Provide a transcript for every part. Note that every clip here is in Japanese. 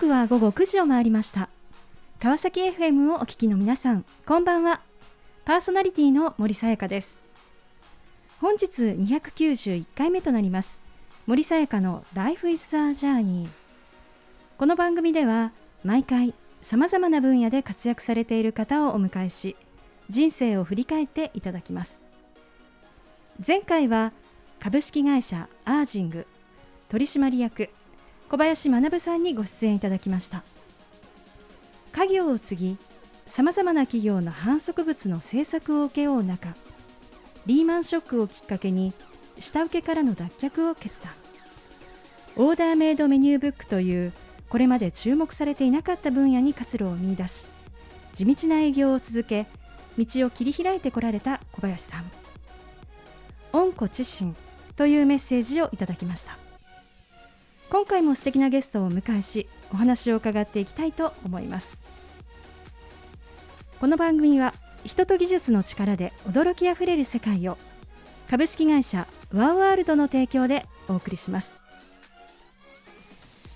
刻は午後9時を回りました。川崎 FM をお聞きの皆さんこんばんは。パーソナリティの森さやかです。本日291回目となります。森さやかの Life is a Journey この番組では毎回さまざまな分野で活躍されている方をお迎えし人生を振り返っていただきます。前回は株式会社アージング取締役小林学さんにご出演いただきました。家業を継ぎさまざまな企業の反則物の政策を請け負う中リーマンショックをきっかけに下請けからの脱却を決断。オーダーメイドメニューブックというこれまで注目されていなかった分野に活路を見出し地道な営業を続け道を切り開いてこられた小林さん恩子知心というメッセージをいただきました。今回も素敵なゲストをお迎えしお話を伺っていきたいと思います。この番組は人と技術の力で驚きあふれる世界を株式会社ワンワールドの提供でお送りします。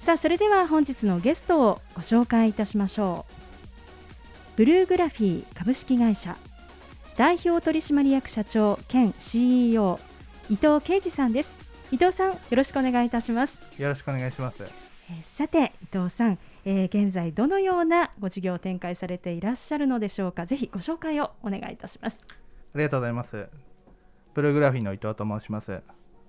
さあそれでは本日のゲストをご紹介いたしましょう。ブルーグラフィー株式会社代表取締役社長兼 CEO 伊藤啓二さんです。伊藤さんよろしくお願いいたします。よろしくお願いします、えー、さて伊藤さん、えー、現在どのようなご事業を展開されていらっしゃるのでしょうか。ぜひご紹介をお願いいたします。ありがとうございます。ブルーグラフィーの伊藤と申します。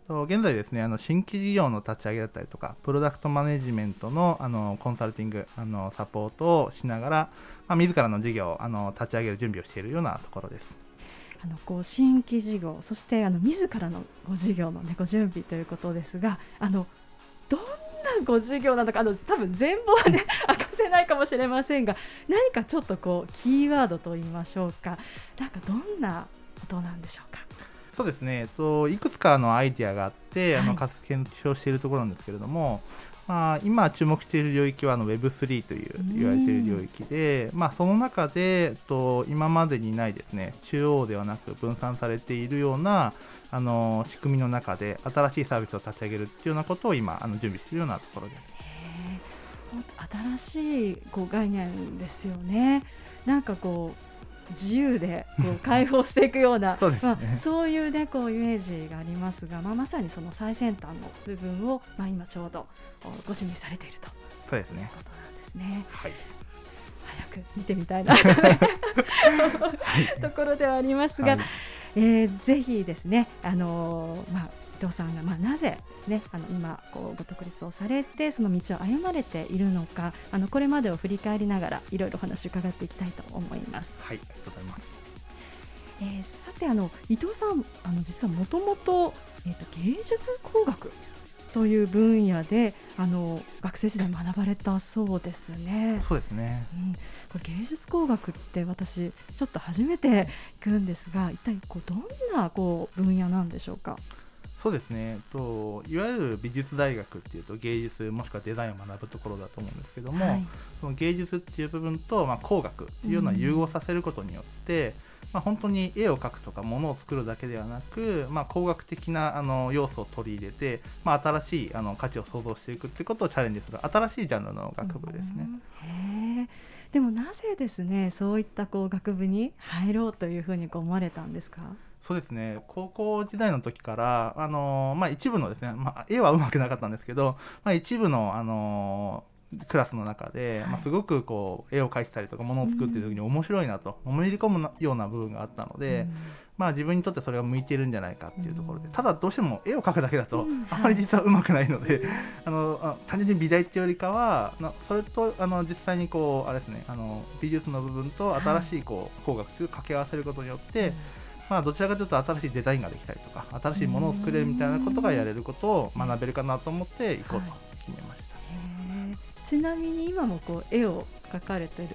現在ですねあの新規事業の立ち上げだったりとかプロダクトマネジメントのあのコンサルティングあのサポートをしながら、まあ、自らの事業をあの立ち上げる準備をしているようなところですあのこう新規事業そしてあの自らのご事業の、ね、ご準備ということですがあのどんなご事業なのかあの多分全貌はね 明かせないかもしれませんが何かちょっとこうキーワードといいましょうか。なんかどんなことなんでしょうか？そうですね、えっと、いくつかのアイディアがあって、はい、あの検証しているところなんですけれども、まあ、今注目している領域はあの Web3 という言われている領域で、まあ、その中でと今までにないですね中央ではなく分散されているようなあの仕組みの中で新しいサービスを立ち上げるっていうようなことを今あの準備しているようなところです。新しいこう概念ですよね。なんかこう自由でこう解放していくような そう、ね、まあ、そういう、ね、こうイメージがありますが、まあ、まさにその最先端の部分を、まあ、今ちょうどご準備されていると。そうですね。ことなんですね。はい。早く見てみたいな。ところではありますが、はい、えー、ぜひですね、あのー、まあ、さんが、まあ、なぜですねあの今こうご独立をされてその道を歩まれているのかあのこれまでを振り返りながらいろいろ話を伺っていきたいと思います。はい、ありがとうございます。えー、さてあの伊藤さんあの実はもともとえっ、と芸術工学という分野であの学生時代学ばれたそうですね。そうですね、うん、これ芸術工学って私ちょっと初めて聞くんですが一体こうどんなこう分野なんでしょうか？そうですね。といわゆる美術大学っていうと芸術もしくはデザインを学ぶところだと思うんですけども、はい、その芸術っていう部分と、まあ、工学っていうような融合させることによって、うんまあ、本当に絵を描くとかものを作るだけではなく、まあ、工学的なあの要素を取り入れて、まあ、新しいあの価値を創造していくっていうことをチャレンジする新しいジャンルの学部ですね。へでもなぜですねそういったこう学部に入ろうというふうに思われたんですか？そうですね。高校時代の時からあの、まあ、一部のですね、まあ、絵はうまくなかったんですけど、まあ、一部のあのクラスの中で、はい、まあ、すごくこう絵を描いてたりとかものを作ってる時に面白いなと、のめり込むような部分があったので、うん、まあ、自分にとってそれが向いているんじゃないかっていうところで、うん、ただどうしても絵を描くだけだと、あまり実はうまくないので、はい、あの単純に美大っていうよりかはそれとあの実際にこうあれですねあの美術の部分と新しいこう工学を掛け合わせることによって、まあ、どちらかというと新しいデザインができたりとか新しいものを作れるみたいなことがやれることを学べるかなと思って行こうと決めました。ちなみに今もこう絵を描かれてる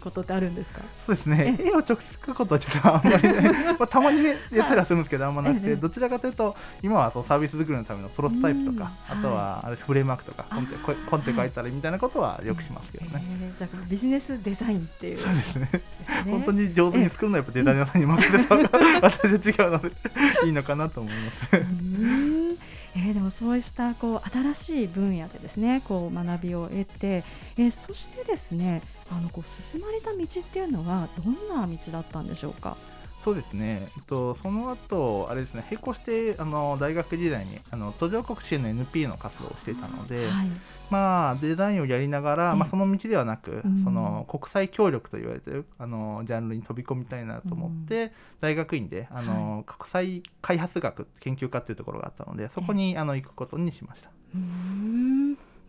ことってあるんですか？そうですね。絵を直接描くことはちょっとあんまり、ね、まあ、たまにねやったりはするんですけど、あんまなくて、どちらかというと今はそうサービス作りのためのプロトタイプとか、あとはあれフレームワークとかコンテコンテ書いたりみたいなことはよくしますけどね、じゃあビジネスデザインっていう。そうですね。本当に上手に作るのはやっぱデザイナーさんに任せた方が 私は違うのでいいのかなと思います。ええー、でもそうしたこう新しい分野でですねこう学びを得て、えー、そしてですねあのこう進まれた道っていうのはどんな道だったんでしょうか？そうですね、えっと、その後あれですね並行してあの大学時代にあの途上国支援の NP の活動をしていたので、はい、まあ、デザインをやりながら、まあ、その道ではなく、うん、その国際協力と言われてるあのジャンルに飛び込みたいなと思って、うん、大学院であの、はい、国際開発学研究科というところがあったのでそこにあの行くことにしました。うん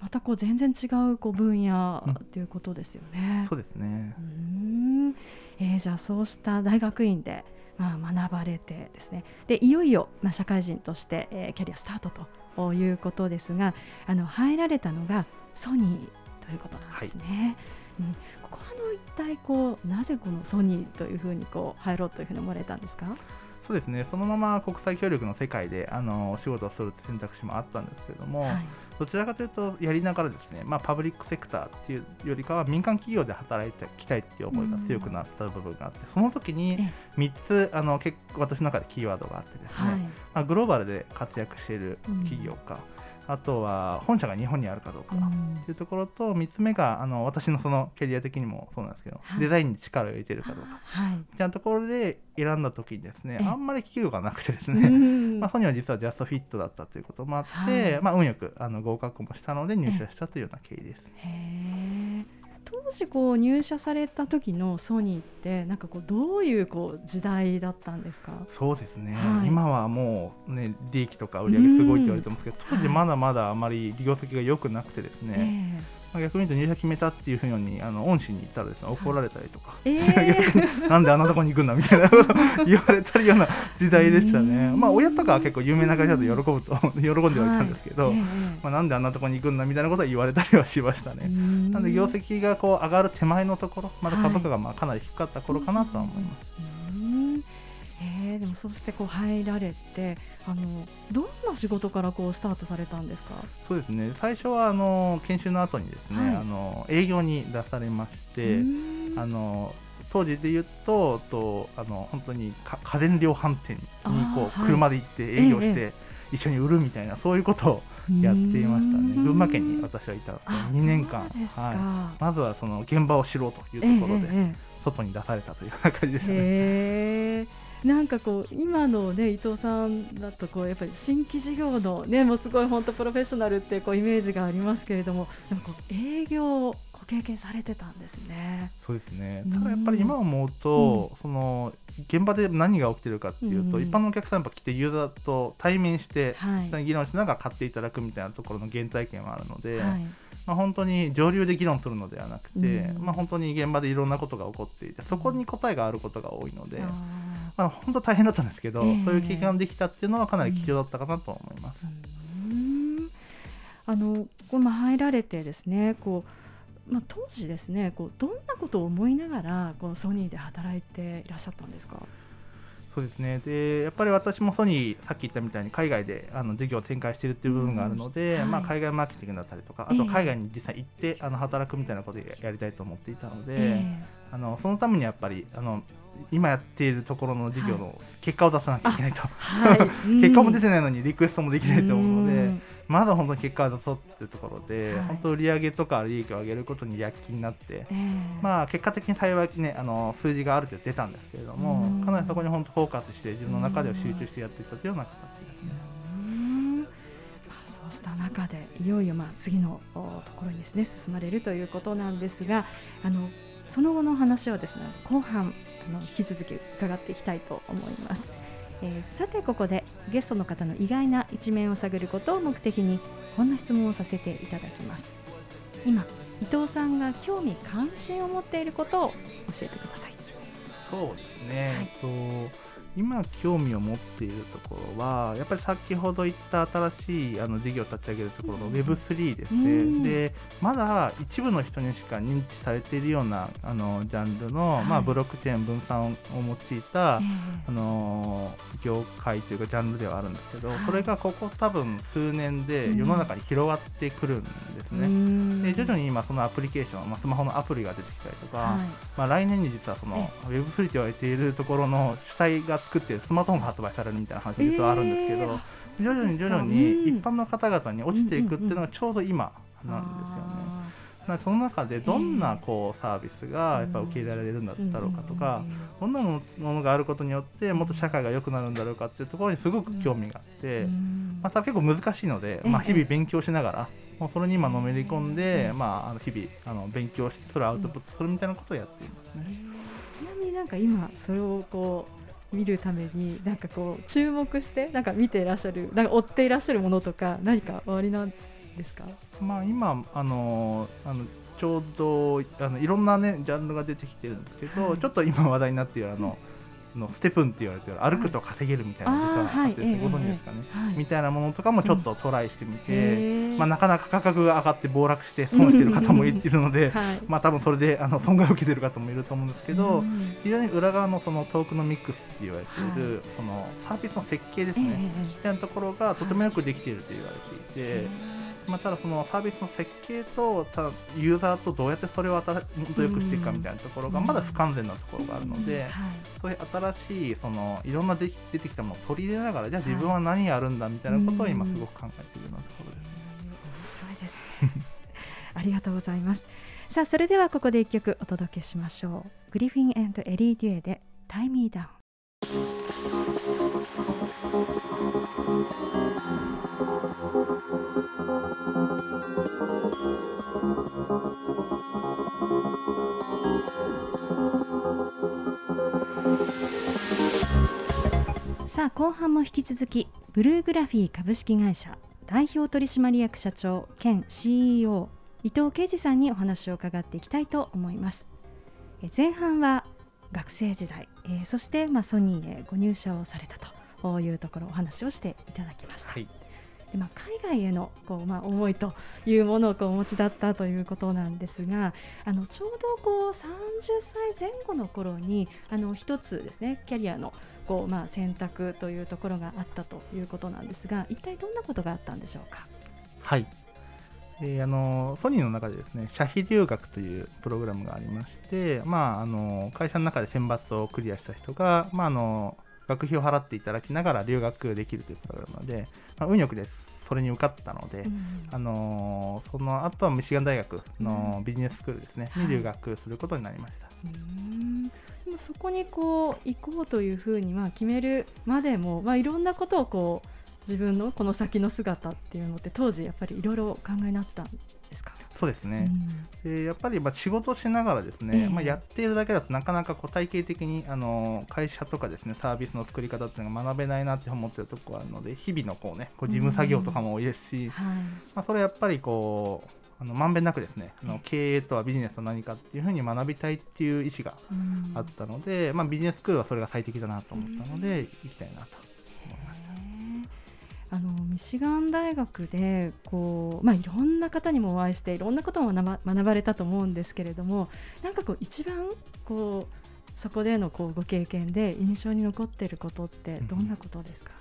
またこう全然違うこう分野ということですよね。うん、そうですね。うん、えー、じゃあそうした大学院でまあ学ばれてですね。でいよいよまあ社会人として、えー、キャリアスタートということですが、あの入られたのがソニーということなんですね。はいうん、ここはあの一体こうなぜこのソニーというふうにこう入ろうというふうに思われたんですか？そうですね。そのまま国際協力の世界であのお仕事をする選択肢もあったんですけれども、はい、どちらかというとやりながらですね、まあ、パブリックセクターっていうよりかは民間企業で働いていきたいっていう思いが強くなった部分があって、その時に3つあの結構私の中でキーワードがあってですね、はい、まあ、グローバルで活躍している企業か、うんあとは本社が日本にあるかどうかっていうところと、3つ目があの私のそのキャリア的にもそうなんですけど、はい、デザインに力を入れてるかどうか、はい、みたいなところで選んだ時にですねあんまり企業がなくてですね、まあ、ソニーは実はジャストフィットだったということもあって、はい、まあ、運よくあの合格もしたので入社したというような経緯です。当時こう入社された時のソニーってなんかこうどういうこう時代だったんですか？そうですね、はい、今はもうね利益とか売り上げすごいって言われてますけど当時まだまだあまり業績が良くなくてですね、えーまあ、逆に言うと入社決めたっていうふうにあの恩師に言ったらですね怒られたりとか、えー、なんであんなとこに行くんだみたいなこと 言われたりような時代でしたね、まあ親とかは結構有名な会社だと喜ぶと喜んではいたんですけど、はい。えー、まあ、なんであんなとこに行くんだみたいなことは言われたりはしましたね。なんで業績がこう上がる手前のところまだ株価がまあかなり低かった頃かなとは思います。はいえー、でもそしてこう入られてあのどんな仕事からこうスタートされたんですか？そうですね。最初はあの研修の後にですね、はい、あの営業に出されましてあの当時で言うととあの本当に家電量販店にこう車で行って営業して、一緒に売るみたいな、そういうことをやっていましたね。群馬県に私はいた2年間、はい、まずはその現場を知ろうというところで、外に出されたというような感じでしたね。なんかこう今のね伊藤さんだとこうやっぱり新規事業のねもうすごい本当プロフェッショナルってこうイメージがありますけれどもでもこう営業をご経験されてたんですね。そうですね。ただやっぱり今思うと、うん、その現場で何が起きてるかっていうと、うん、一般のお客さんやっぱ来てユーザーと対面して、はい、議論しながら買っていただくみたいなところの原体験はあるので。はいまあ、本当に上流で議論するのではなくて、うん、まあ、本当に現場でいろんなことが起こっていてそこに答えがあることが多いので、うん、まあ、本当大変だったんですけど、えー、そういう経験ができたっていうのはかなり貴重だったかなと思います。あのこの入られてですねこう、まあ、当時ですねこうどんなことを思いながらこのソニーで働いていらっしゃったんですか？そうですね。でやっぱり私もソニーさっき言ったみたいに海外であの事業を展開しているっていう部分があるので、うん。はい、まあ、海外マーケティングだったりとかあと海外に実際行って、あの働くみたいなことをやりたいと思っていたので、えー、あのそのためにやっぱりあの今やっているところの事業の結果を出さなきゃいけないと、はい、結果も出てないのにリクエストもできないと思うので、まだ本当に結果を出そうっていうところで、はい、本当売上とか利益を上げることに躍起になって、えー、まあ結果的に幸いねあの数字がある程度出たんですけれども、かなりそこに本当フォーカスして自分の中では集中してやっていったというような形です。ね。そうした中でいよいよまあ次のところにですね進まれるということなんですがあのその後の話をですね後半あの引き続き伺っていきたいと思います。えー、さてここでゲストの方の意外な一面を探ることを目的にこんな質問をさせていただきます。今伊藤さんが興味関心を持っていることを教えてください。そうですね、はい、と今興味を持っているところはやっぱり先ほど言った新しいあの事業を立ち上げるところの Web3 ですね、うん、でまだ一部の人にしか認知されているようなあのジャンルの、はい、まあ、ブロックチェーン分散を用いた、あの業界というかジャンルではあるんですけど、はい、それがここ多分数年で世の中に広がってくるんですね。で徐々に今そのアプリケーション、まあ、スマホのアプリが出てきたりとか、はい。まあ、来年に実はその Web3 と言われているところの主体が作ってスマートフォンが発売されるみたいな話実はあるんですけど、えー徐々に徐々うん。に一般の方々に落ちていくっていうのがちょうど今なんですよね。その中でどんなこうサービスがやっぱ受け入れられるんだろうかとかどんなものがあることによってもっと社会が良くなるんだろうかっていうところにすごく興味があって、うん。また結構難しいので、ええまあ、日々勉強しながら、もうそれに今のめり込んで、うんまあ、あの日々あの勉強してそれをアウトプットするみたいなことをやっていますね。ちなみになんか今それをこう見るためになんかこう注目してなんか見ていらっしゃるなんか追っていらっしゃるものとか何かおありなんですか？まあ、今あのあのちょうどあのいろんなねジャンルが出てきてるんですけど、はいちょっと今話題になっているあの、あのステプンって言われてる歩くと稼げるみたいな実はあってねええご存知ですかね、はい。みたいなものとかもちょっとトライしてみて、まあ、なかなか価格が上がって暴落して損してる方もいるので、はい。まあ多分それであの損害を受けてる方もいると思うんですけど、うん非常に裏側のそのトークノミックスって言われている、はそのサービスの設計ですええね、みたいなところがとてもよくできていると言われていて、まあ、ただそのサービスの設計とただユーザーとどうやってそれを新もっと良くしていくかみたいなところがまだ不完全なところがあるので、はいそういう新しいそのいろんなで出てきたものを取り入れながらじゃあ自分は何やるんだみたいなことを今すごく考えているようなところです。面白いですね。ありがとうございます。さあそれではここで一曲お届けしましょう。グリフィンエリー・デュエで「タイミーダウン」。さあ後半も引き続きブルーグラフィー株式会社代表取締役社長兼 CEO 伊藤啓二さんにお話を伺っていきたいと思います。え前半は学生時代、えーそしてまあソニーへご入社をされたというところお話をしていただきました、はい。でまあ、海外へのこう、まあ、思いというものをこうお持ちだったということなんですがあのちょうどこう30歳前後の頃にあの一つですねキャリアのこう、まあ、選択というところがあったということなんですが一体どんなことがあったんでしょうか？はい。えーあのソニーの中でですね社費留学というプログラムがありまして、まあ、あの会社の中で選抜をクリアした人が、まあ、あの学費を払っていただきながら留学できるというプログラムなので、まあ、運よくです。それに受かったので、うんあのその後はミシガン大学のビジネススクールですね、はい。に留学することになりました。うーん。でもそこにこう行こうというふうにまあ決めるまでも、まあ、いろんなことをこう自分のこの先の姿っていうのって当時やっぱりいろいろお考えになったんですか、そうですね、でやっぱりまあ仕事をしながらですええ。ね、まあ、やっているだけだとなかなかこう体系的にあの会社とかですねサービスの作り方っていうのが学べないなって思ってるところがあるので日々のこう、ね、こう事務作業とかも多いですし、はい。まあ、それやっぱりこうあのまんべんなくですねあの経営とはビジネスとは何かっていうふうに学びたいっていう意思がうん。あったので、まあ、ビジネススクールはそれが最適だなと思ったので行きたいなと思いました。あのミシガン大学でこう、まあ、いろんな方にもお会いしていろんなことを学ばれたと思うんですけれどもなんかこう一番こうそこでのこうご経験で印象に残っていることってどんなことですか、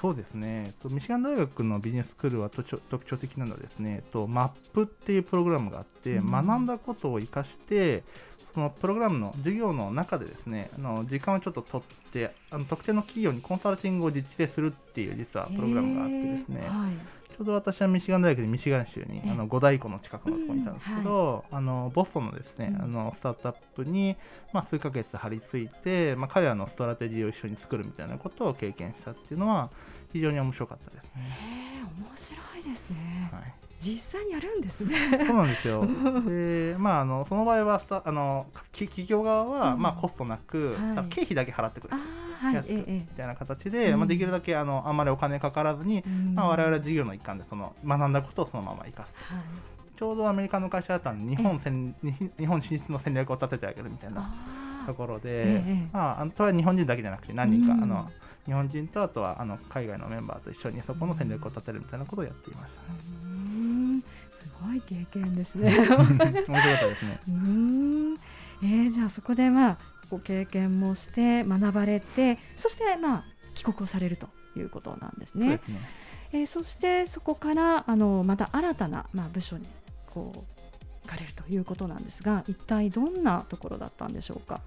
そうですね、えっとミシガン大学のビジネススクールは特徴的なのはですね、えっと、マップっていうプログラムがあって、うん。学んだことを生かして、そのプログラムの授業の中でですね、あの時間をちょっと取って、あの特定の企業にコンサルティングを実地でするっていう実はプログラムがあってですね、はいちょうど私はミシガン大学でミシガン州にええ。あの五大湖の近くのところにいたんですけど、あのボストンのですね、うん。あのスタートアップに、まあ、数ヶ月張り付いて、まあ、彼らのストラテジーを一緒に作るみたいなことを経験したっていうのは非常に面白かったですね。へー面白いですね、はい。実際にやるんですね。そうなんですよ。で、まあ、あのその場合はあのき企業側は、うん。まあ、コストなく、はい。経費だけ払ってくれある。ー。はいやつみたいな形で、うん。まあ、できるだけあのあんまりお金かからずに、まあ、我々は授業の一環でその学んだことをそのまま生かす。はい。ちょうどアメリカの会社だったので日本戦日日本進出の戦略を立ててあげるみたいなところで、ええまあ、あとは日本人だけじゃなくて何人か、うん。あの日本人とあとはあの海外のメンバーと一緒にそこの戦略を立てるみたいなことをやっていました、ね。すごい経験ですね。面白かったですね。うーん。えーじゃあそこでまあご経験もして学ばれてそしてまあ帰国をされるということなんですね。そね。えーそしてそこからあのまた新たなまあ部署にここう行かれるということなんですが一体どんなところだったんでしょうか？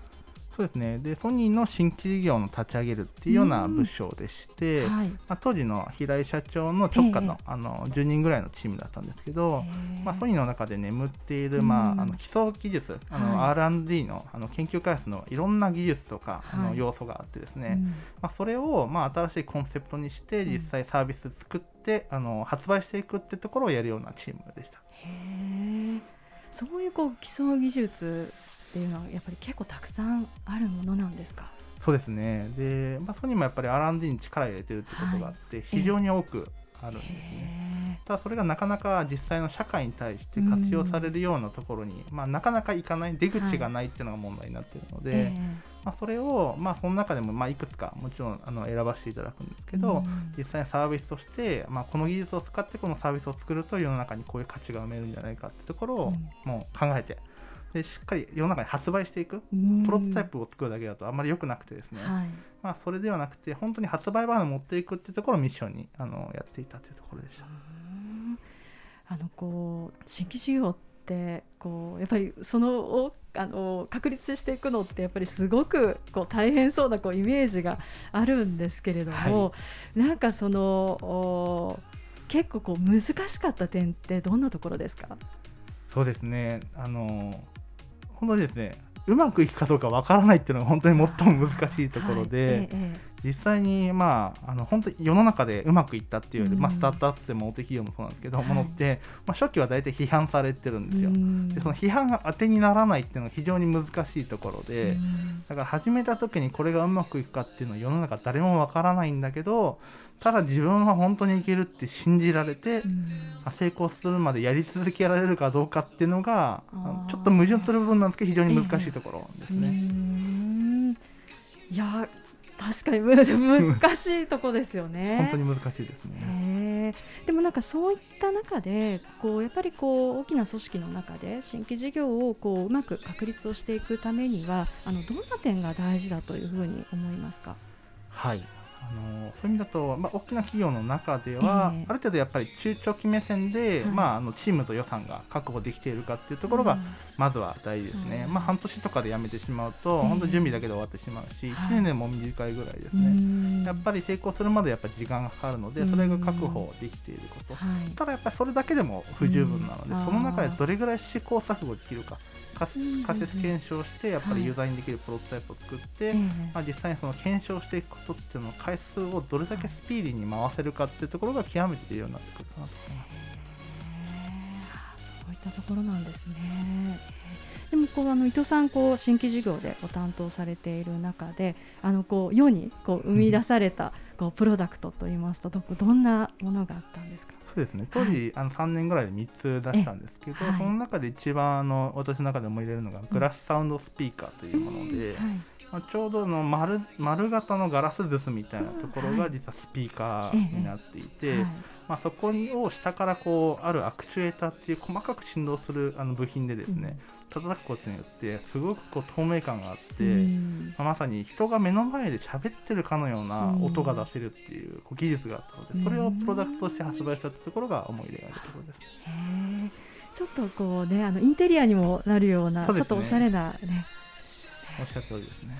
そうですね。でソニーの新規事業の立ち上げるっていうような部署でして、はい。まあ、当時の平井社長の直下の,、えあの10人ぐらいのチームだったんですけど、へーまあ、ソニーの中で眠っている、まうん。あ、あの基礎技術あの、は R&D のあの研究開発のいろんな技術とか、あはい。の要素があってですね、うん。まあ、それを、まあ、新しいコンセプトにしてうん。実際サービス作って、あの発売していくってところをやるようなチームでした。へえ。そういうこう基礎技術っていうのはやっぱり結構たくさんあるものなんですか？そうですね。で、まあ、ソニーもやっぱり R&D に力を入れてるってことがあって、非常に多くあるんですね。へただそれがなかなか実際の社会に対して活用されるようなところに、まあ、なかなかいかない出口がないっていうのが問題になっているのえで、まあ、それを、まあ、その中でもまあいくつかもちろんあの選ばせていただくんですけど、うん。実際にサービスとして、まあ、この技術を使ってこのサービスを作ると世の中にこういう価値が生めるんじゃないかってところをもう考えてでしっかり世の中に発売していくうん。プロトタイプを作るだけだとあんまり良くなくてですね、はい。まあ、それではなくて本当に発売版を持っていくっていうところをミッションにあのやっていたというところでした。うん。あのこう新規事業ってこうやっぱりそのをあの確立していくのってやっぱりすごくこう大変そうなこうイメージがあるんですけれども、なんかそのお結構こう難しかった点ってどんなところですか？そうですね。あの本当にですねうまくいくかどうかわからないっていうのが本当に最も難しいところで、はいええ実際にまああの本当に世の中でうまくいったっていうより、まあ、うんスタートアップでも大手企業もそうなんですけど、はい。ものって、まあ、初期は大体批判されてるんですよ。うん。でその批判が当てにならないっていうのが非常に難しいところで、うん。だから始めた時にこれがうまくいくかっていうのは世の中誰もわからないんだけどただ自分は本当にいけるって信じられて、成功するまでやり続けられるかどうかっていうのがちょっと矛盾する部分なんですけど非常に難しいところですうね。んいや確かにむ 難しいとこですよね。本当に難しいですね。でもなんかそういった中でこうやっぱりこう大きな組織の中で新規事業をこううまく確立をしていくためにはあのどんな点が大事だというふうに思いますか？はいあのそういう意味だと、まあ、大きな企業の中では、ええ。ある程度やっぱり中長期目線で、はい。まあ、あのチームと予算が確保できているかっていうところが、うん。まずは大事ですね、うん。まあ、半年とかで辞めてしまうと、ええ。本当準備だけで終わってしまうし、はい。1年でも短いぐらいですうね、ん。やっぱり成功するまでやっぱり時間がかかるので、それが確保できていること、はい。ただやっぱりそれだけでも不十分なので、うん。その中でどれぐらい試行錯誤できるか仮説検証してやっぱはいりユーザーにできるプロトタイプを作って、ええまあ、実際にその検証していくことっていうのの回数をどれだけスピーディーに回せるかっていうところが極めて重要になってくるかなと思います。そういったところなんですね。でもこうあの伊藤さんこう新規事業でご担当されている中であのこう世にこう生み出されたこうプロダクトといいますとどどんなものがあったんですか？そうですね。当時、あの3年ぐらいで3つ出したんですけど、はい。その中で一番あの私の中で思い入れるのがグラスサウンドスピーカーというもので、はい。まあ、ちょうどの丸丸型のガラス筒みたいなところが実はスピーカーになっていて、はい。まあ、そこにを下からこうあるアクチュエーターっていう細かく振動するあの部品でですね、叩くことによってすごくこう透明感があって、うん。まあまさに人が目の前で喋ってるかのような音が出せるっていうこう技術があったので、それをプロダクトとして発売したってところが思い入れがあるところです。ちょっとこうねあのインテリアにもなるようなね。ちょっとおしゃれなね。おっしゃる通りですね。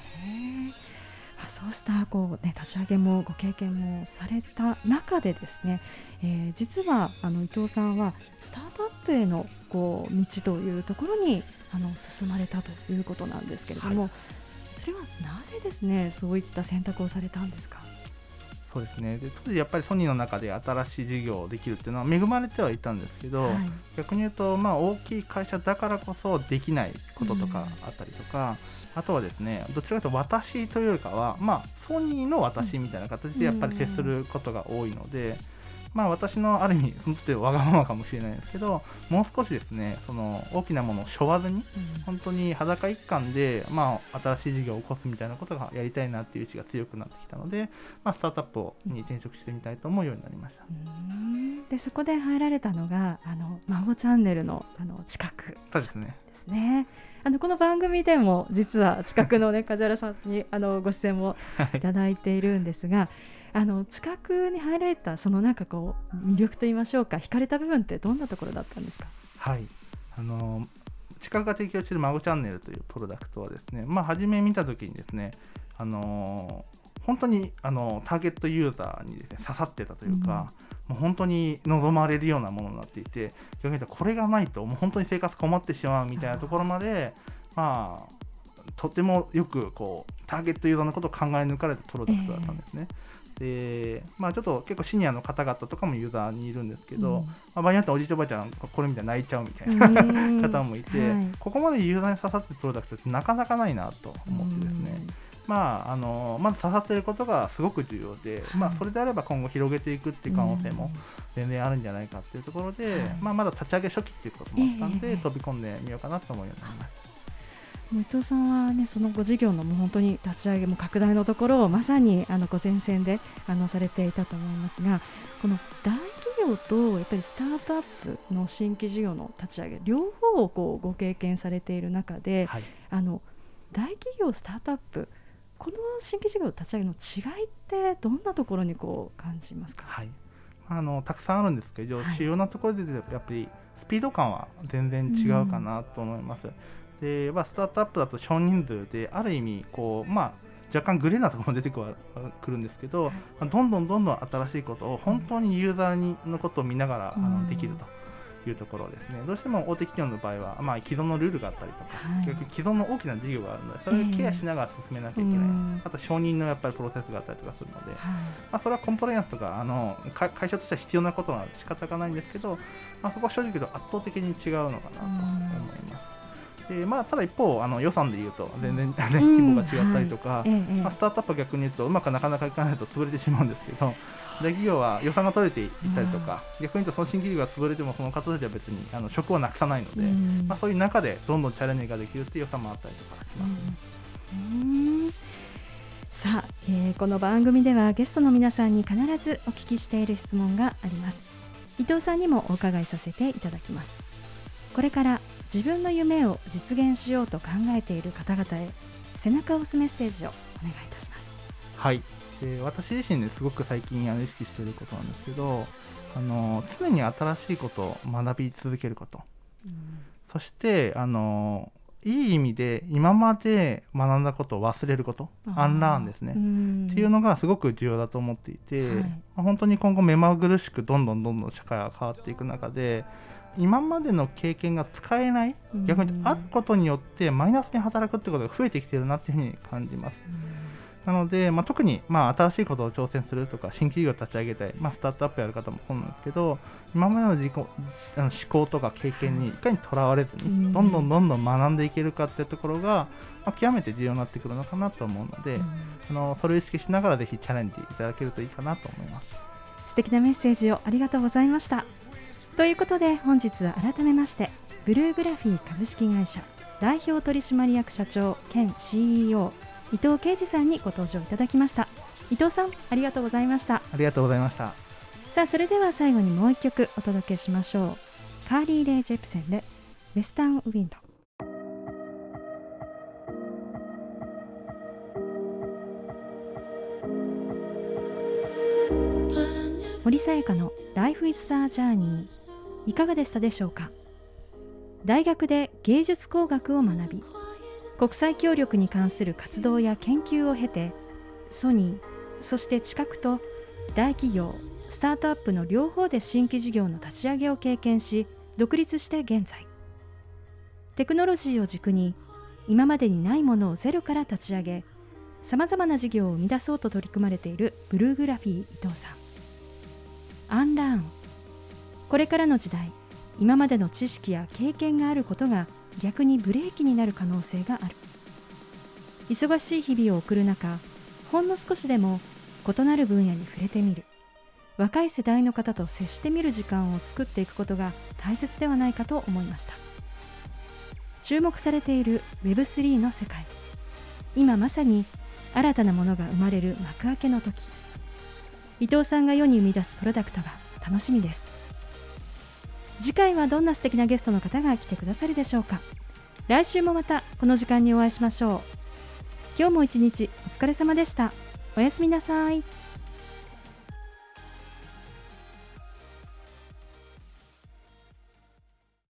あそうしたこう、ね、立ち上げもご経験もされた中でですね、えー実はあの伊藤さんはスタートアップへのこう道というところにあの進まれたということなんですけれども、それはなぜですねそういった選択をされたんですか？そうですね。で当時やっぱりソニーの中で新しい事業をできるっていうのは恵まれてはいたんですけど、はい。逆に言うと、まあ、大きい会社だからこそできないこととかあったりとか、あとはですねどちらかというと私というよりかは、まあ、ソニーの私みたいな形でやっぱり接することが多いので、まあ、私のある意味その時わがままかもしれないですけどもう少しですねその大きなものを背負わずに本当に裸一貫で、まあ、新しい事業を起こすみたいなことがやりたいなっていう意志が強くなってきたので、まあ、スタートアップに転職してみたいと思うようになりました。うん。でそこで入られたのがあの孫チャンネルのあの近く。そうですね。ですね。あのこの番組でも実は近くのね梶原さんにあのご出演も いただいているんですが、あの近くに入られたそのなんかこう魅力と言いましょうか惹かれた部分ってどんなところだったんですか？はいあの近くが提供している孫チャンネルというプロダクトはですね、まあ、初め見たときにですね、あの本当にあのターゲットユーザーにです、ね、刺さってたというか、うん、もう本当に望まれるようなものになっていて逆に言うとこれがないともう本当に生活困ってしまうみたいなところまで、まあ、とてもよくこうターゲットユーザーのことを考え抜かれたプロダクトだったんですね。えー、でまあ、ちょっと結構シニアの方々とかもユーザーにいるんですけど、うん、まあ、場合によっておじいちゃんおばあちゃんこれ見たら泣いちゃうみたいな 方もいて、はい、ここまでユーザーに刺さってるプロダクトってなかなかないなと思ってですね、まあ、あのまず刺さっていることがすごく重要で、はい、まあ、それであれば今後広げていくっていう可能性も全然あるんじゃないかっていうところで、はい、まあ、まだ立ち上げ初期っていうこともあったんで、えー、飛び込んでみようかなと思うようになりました。伊藤さんは、ね、そのご事業のもう本当に立ち上げも拡大のところをまさにあのご前線であのされていたと思いますがこの大企業とやっぱりスタートアップの新規事業の立ち上げ両方をこうご経験されている中で、はい、あの大企業スタートアップこの新規事業立ち上げの違いってどんなところにこう感じますか、はい、あのたくさんあるんですけど、はい、主要なところでやっぱりスピード感は全然違うかなと思います。うん、でまあ、スタートアップだと少人数である意味こう、まあ、若干グレーなところも出てくるんですけど、どんどんどんどん新しいことを本当にユーザーにのことを見ながら、あのできると。いうところですね。どうしても大手企業の場合は、まあ、既存のルールがあったりとか、はい、既存の大きな事業があるのでそれをケアしながら進めなきゃいけない、えー、あと承認のやっぱりプロセスがあったりとかするので、はい、まあ、それはコンプライアンスとかあの会社としては必要なことなので仕方がないんですけど、まあ、そこは正直言うと圧倒的に違うのかなと思います。でまあ、ただ一方あの予算でいうと全然、ね、規模が違ったりとか、はいまあ、スタートアップは逆に言うとうまくなかなかいかないと潰れてしまうんですけど大企業は予算が取れていったりとか、逆に言うとその新企業が潰れてもその方たちは別にあの職をなくさないので、まあ、そういう中でどんどんチャレンジができるっていう予算もあったりとかします、さあ、えー、この番組ではゲストの皆さんに必ずお聞きしている質問があります。伊藤さんにもお伺いさせていただきます。これから自分の夢を実現しようと考えている方々へ背中を押すメッセージをお願いいたします。はい。で私自身ですごく最近あの意識していることなんですけどあの常に新しいことを学び続けること、うん、そしてあのいい意味で今まで学んだことを忘れること。アンラーンですね。っていうのがすごく重要だと思っていて、はい、本当に今後目まぐるしくどんどんどんどん社会が変わっていく中で今までの経験が使えない逆にあることによってマイナスに働くってことが増えてきてるなっていうふうに感じます。なので、まあ、特に、まあ、新しいことを挑戦するとか新企業を立ち上げたい、まあ、スタートアップやる方もそうなんですけど今までの自己あの思考とか経験にいかにとらわれずにどんどんどんどん学んでいけるかっていうところが、まあ、極めて重要になってくるのかなと思うので、あのそれを意識しながらぜひチャレンジいただけるといいかなと思います素敵なメッセージをありがとうございました。ということで本日は改めましてブルーグラフィー株式会社代表取締役社長兼 CEO 伊藤啓二さんにご登場いただきました。伊藤さんありがとうございました。ありがとうございました。さあそれでは最後にもう一曲お届けしましょう。カーリー・レイ・ジェプセンでウェスタン・ウィンド森さやかの Life is a Journey いかがでしたでしょうか？大学で芸術工学を学び国際協力に関する活動や研究を経てソニーそして近くと大企業スタートアップの両方で新規事業の立ち上げを経験し独立して現在。テクノロジーを軸に今までにないものをゼロから立ち上げさまざまな事業を生み出そうと取り組まれているブルーグラフィー伊藤さん。アンラーン。これからの時代今までの知識や経験があることが逆にブレーキになる可能性がある。忙しい日々を送る中ほんの少しでも異なる分野に触れてみる。若い世代の方と接してみる時間を作っていくことが大切ではないかと思いました。注目されている Web3 の世界。今まさに新たなものが生まれる幕開けの時。伊藤さんが世に生み出すプロダクトが楽しみです。次回はどんな素敵なゲストの方が来てくださるでしょうか。来週もまたこの時間にお会いしましょう。今日も一日お疲れ様でした。おやすみなさい。